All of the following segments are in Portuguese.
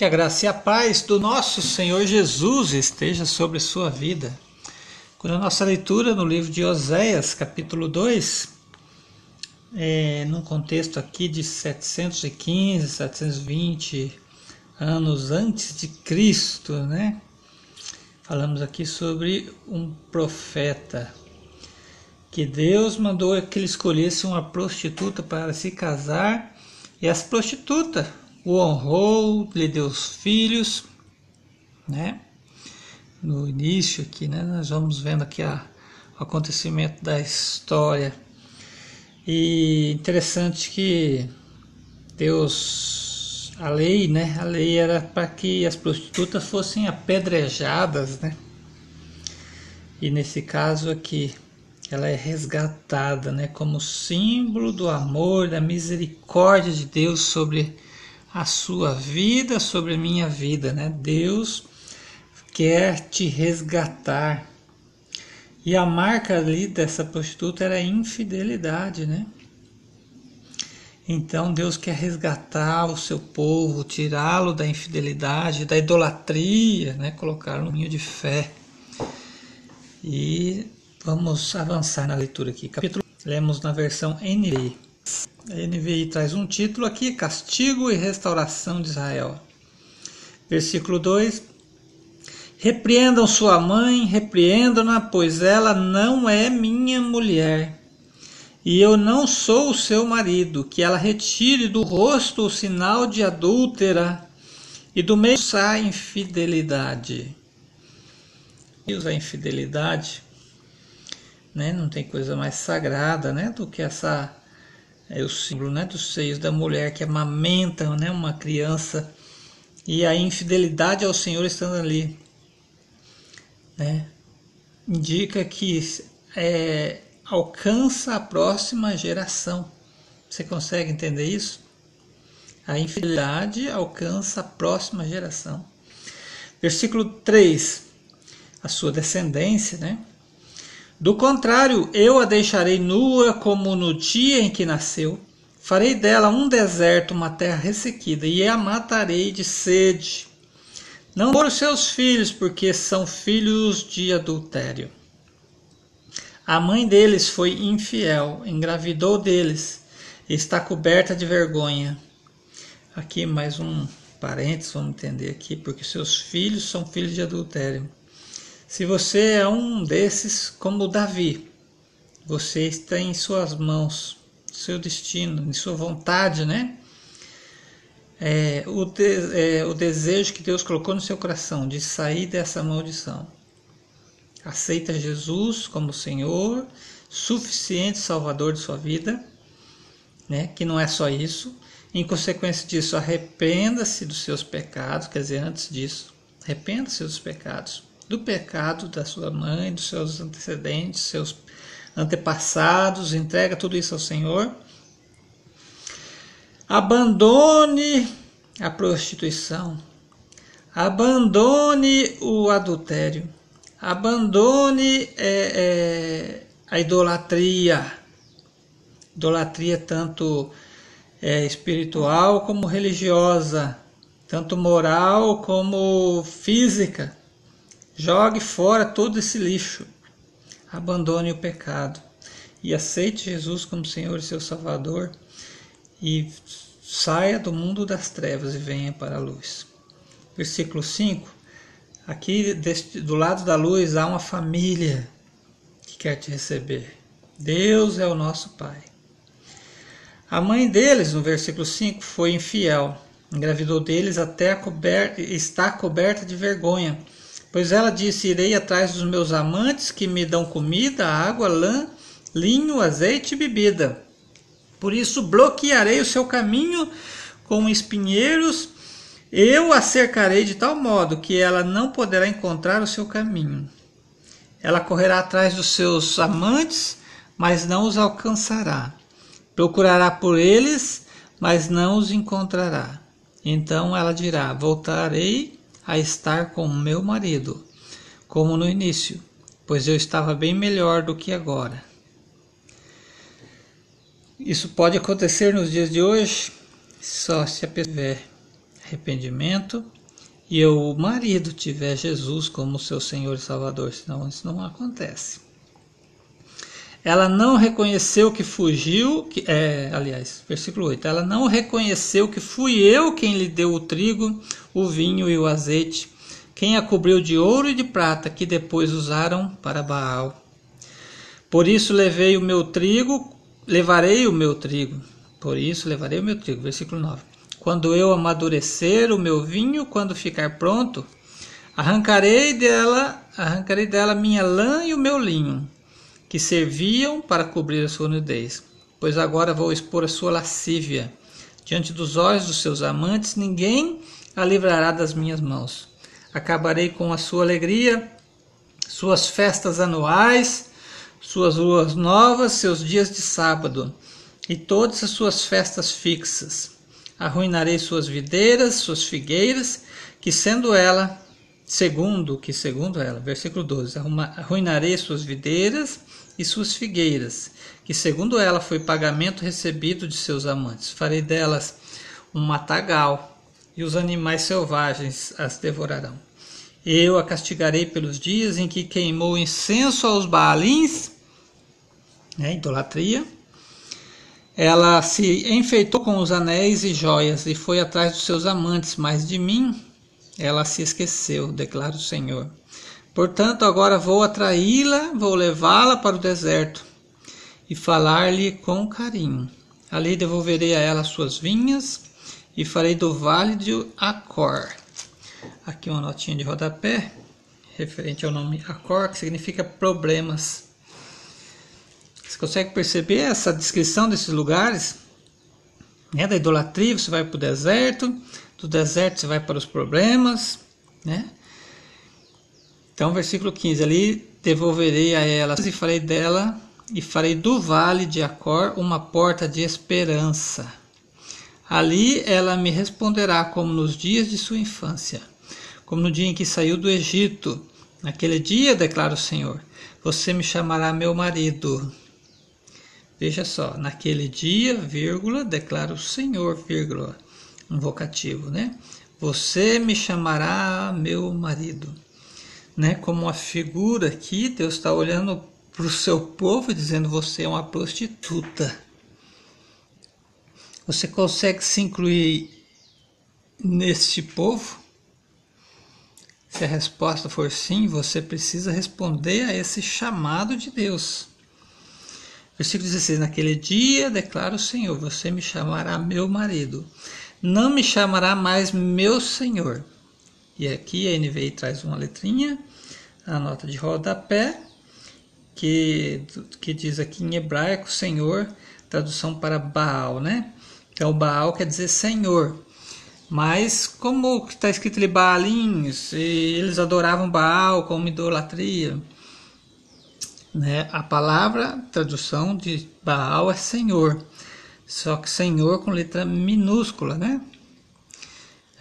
Que a graça e a paz do nosso Senhor Jesus esteja sobre sua vida. Quando a nossa leitura no livro de Oséias, capítulo 2, é, num contexto aqui de 715, 720 anos antes de Cristo, né? Falamos aqui sobre um profeta que Deus mandou que ele escolhesse uma prostituta para se casar e essa prostituta o honrou, lhe deu filhos, né? No início aqui, né? Nós vamos vendo aqui a, o acontecimento da história. E interessante que Deus, a lei, né? A lei era para que as prostitutas fossem apedrejadas, né? E nesse caso aqui, ela é resgatada, né? Como símbolo do amor, da misericórdia de Deus sobre a sua vida sobre a minha vida, né? Deus quer te resgatar. E a marca ali dessa prostituta era infidelidade, né? Então Deus quer resgatar o seu povo, tirá-lo da infidelidade, da idolatria, né? Colocá-lo no caminho de fé. E vamos avançar na leitura aqui. Capítulo lemos na versão NVI. A NVI traz um título aqui: Castigo e Restauração de Israel. Versículo 2: Repreendam sua mãe, repreendam-na, pois ela não é minha mulher. E eu não sou o seu marido, que ela retire do rosto o sinal de adúltera e do meio a infidelidade. A infidelidade, né? Não tem coisa mais sagrada, né, do que essa é o símbolo né, dos seios da mulher que amamenta né, uma criança e a infidelidade ao Senhor estando ali. Né, indica que é, alcança a próxima geração. Você consegue entender isso? A infidelidade alcança a próxima geração. Versículo 3. A sua descendência, né? Do contrário, eu a deixarei nua como no dia em que nasceu. Farei dela um deserto, uma terra ressequida, e a matarei de sede. Não por seus filhos, porque são filhos de adultério. A mãe deles foi infiel, engravidou deles, e está coberta de vergonha. Aqui mais um parênteses, vamos entender aqui, porque seus filhos são filhos de adultério. Se você é um desses, como Davi, você está em suas mãos, seu destino, em sua vontade, né? É, o, de, é, o desejo que Deus colocou no seu coração de sair dessa maldição. Aceita Jesus como Senhor, suficiente Salvador de sua vida, né? que não é só isso. Em consequência disso, arrependa-se dos seus pecados, quer dizer, antes disso, arrependa-se dos pecados do pecado da sua mãe, dos seus antecedentes, seus antepassados, entrega tudo isso ao Senhor. Abandone a prostituição, abandone o adultério, abandone é, é, a idolatria, idolatria tanto é, espiritual como religiosa, tanto moral como física. Jogue fora todo esse lixo. Abandone o pecado e aceite Jesus como Senhor e seu Salvador e saia do mundo das trevas e venha para a luz. Versículo 5. Aqui deste, do lado da luz há uma família que quer te receber. Deus é o nosso Pai. A mãe deles, no versículo 5, foi infiel. Engravidou deles até coberta, está coberta de vergonha Pois ela disse: Irei atrás dos meus amantes que me dão comida, água, lã, linho, azeite e bebida. Por isso bloquearei o seu caminho com espinheiros. Eu a cercarei de tal modo que ela não poderá encontrar o seu caminho. Ela correrá atrás dos seus amantes, mas não os alcançará. Procurará por eles, mas não os encontrará. Então ela dirá: Voltarei a estar com meu marido, como no início, pois eu estava bem melhor do que agora. Isso pode acontecer nos dias de hoje só se a pessoa estiver arrependimento e o marido tiver Jesus como seu Senhor e Salvador, senão isso não acontece. Ela não reconheceu que fugiu, que, é, aliás, versículo 8. Ela não reconheceu que fui eu quem lhe deu o trigo, o vinho e o azeite, quem a cobriu de ouro e de prata, que depois usaram para Baal. Por isso levei o meu trigo, levarei o meu trigo. Por isso levarei o meu trigo. Versículo 9. Quando eu amadurecer o meu vinho, quando ficar pronto, arrancarei dela, arrancarei dela minha lã e o meu linho que serviam para cobrir a sua nudez. Pois agora vou expor a sua lascívia. Diante dos olhos dos seus amantes, ninguém a livrará das minhas mãos. Acabarei com a sua alegria, suas festas anuais, suas luas novas, seus dias de sábado e todas as suas festas fixas. Arruinarei suas videiras, suas figueiras, que sendo ela, segundo, que segundo ela, versículo 12, arruinarei suas videiras e suas figueiras, que segundo ela foi pagamento recebido de seus amantes. Farei delas um matagal, e os animais selvagens as devorarão. Eu a castigarei pelos dias em que queimou incenso aos Baalins, né, idolatria. Ela se enfeitou com os anéis e joias e foi atrás dos seus amantes, mas de mim ela se esqueceu, declara o Senhor. Portanto, agora vou atraí-la, vou levá-la para o deserto e falar-lhe com carinho. Ali devolverei a ela suas vinhas e farei do vale de Acor. Aqui uma notinha de rodapé, referente ao nome Acor, que significa problemas. Você consegue perceber essa descrição desses lugares? Né? Da idolatria, você vai para o deserto, do deserto você vai para os problemas, né? Então, versículo 15: Ali devolverei a ela e farei dela e farei do vale de Acor uma porta de esperança. Ali ela me responderá como nos dias de sua infância, como no dia em que saiu do Egito. Naquele dia, declara o Senhor, você me chamará meu marido. Veja só, naquele dia, vírgula, declara o Senhor, vírgula, um vocativo, né? Você me chamará meu marido né, como uma figura aqui, Deus está olhando para o seu povo dizendo: você é uma prostituta. Você consegue se incluir neste povo? Se a resposta for sim, você precisa responder a esse chamado de Deus. Versículo 16: Naquele dia, declara o Senhor: Você me chamará meu marido, não me chamará mais meu Senhor. E aqui a NVI traz uma letrinha a nota de rodapé, que, que diz aqui em hebraico Senhor, tradução para Baal, né? Então Baal quer dizer Senhor. Mas como está escrito ali Baalins, eles adoravam Baal como idolatria. Né? A palavra, tradução de Baal é Senhor. Só que Senhor com letra minúscula, né?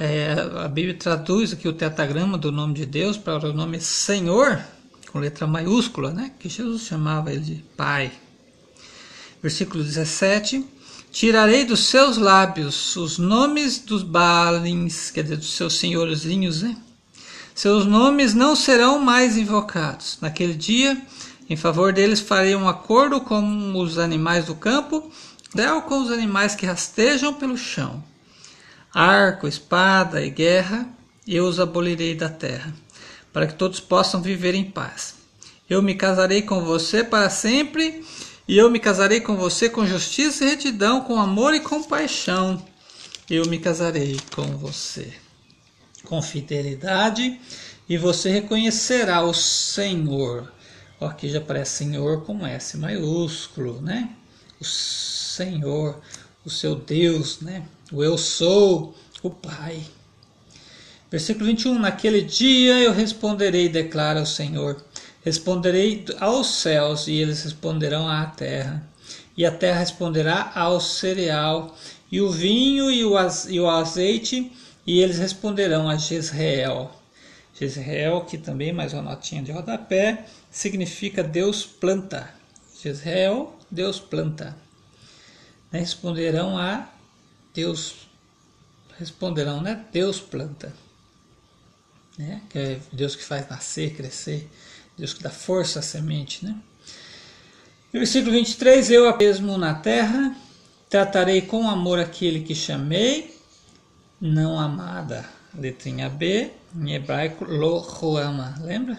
É, a Bíblia traduz aqui o tetragrama do nome de Deus para o nome Senhor, com letra maiúscula, né? que Jesus chamava ele de Pai. Versículo 17: Tirarei dos seus lábios os nomes dos Baalins, quer dizer, dos seus senhorzinhos, né? Seus nomes não serão mais invocados. Naquele dia, em favor deles farei um acordo com os animais do campo, del com os animais que rastejam pelo chão arco, espada e guerra, eu os abolirei da terra, para que todos possam viver em paz. Eu me casarei com você para sempre, e eu me casarei com você com justiça e retidão, com amor e compaixão. Eu me casarei com você com fidelidade, e você reconhecerá o Senhor. Aqui já aparece Senhor com S maiúsculo, né? O Senhor, o seu Deus, né? O eu sou o Pai. Versículo 21: Naquele dia eu responderei, declara o Senhor. Responderei aos céus e eles responderão à terra. E a terra responderá ao cereal, e o vinho e o, azeite, e eles responderão a Jezreel. Jezreel, que também mais uma notinha de rodapé, significa Deus planta. Jezreel, Deus planta. Responderão a Deus responderão, né? Deus planta. Né? Que é Deus que faz nascer, crescer, Deus que dá força à semente, né? Versículo 23, eu mesmo na terra, tratarei com amor aquele que chamei, não amada. Letrinha B, em hebraico, lo lembra?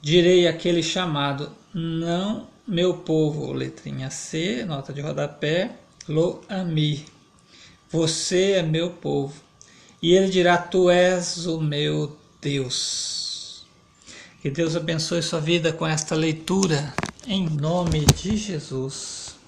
Direi aquele chamado, não meu povo, letrinha C, nota de rodapé, lo ami. Você é meu povo. E ele dirá, tu és o meu Deus. Que Deus abençoe sua vida com esta leitura, em nome de Jesus.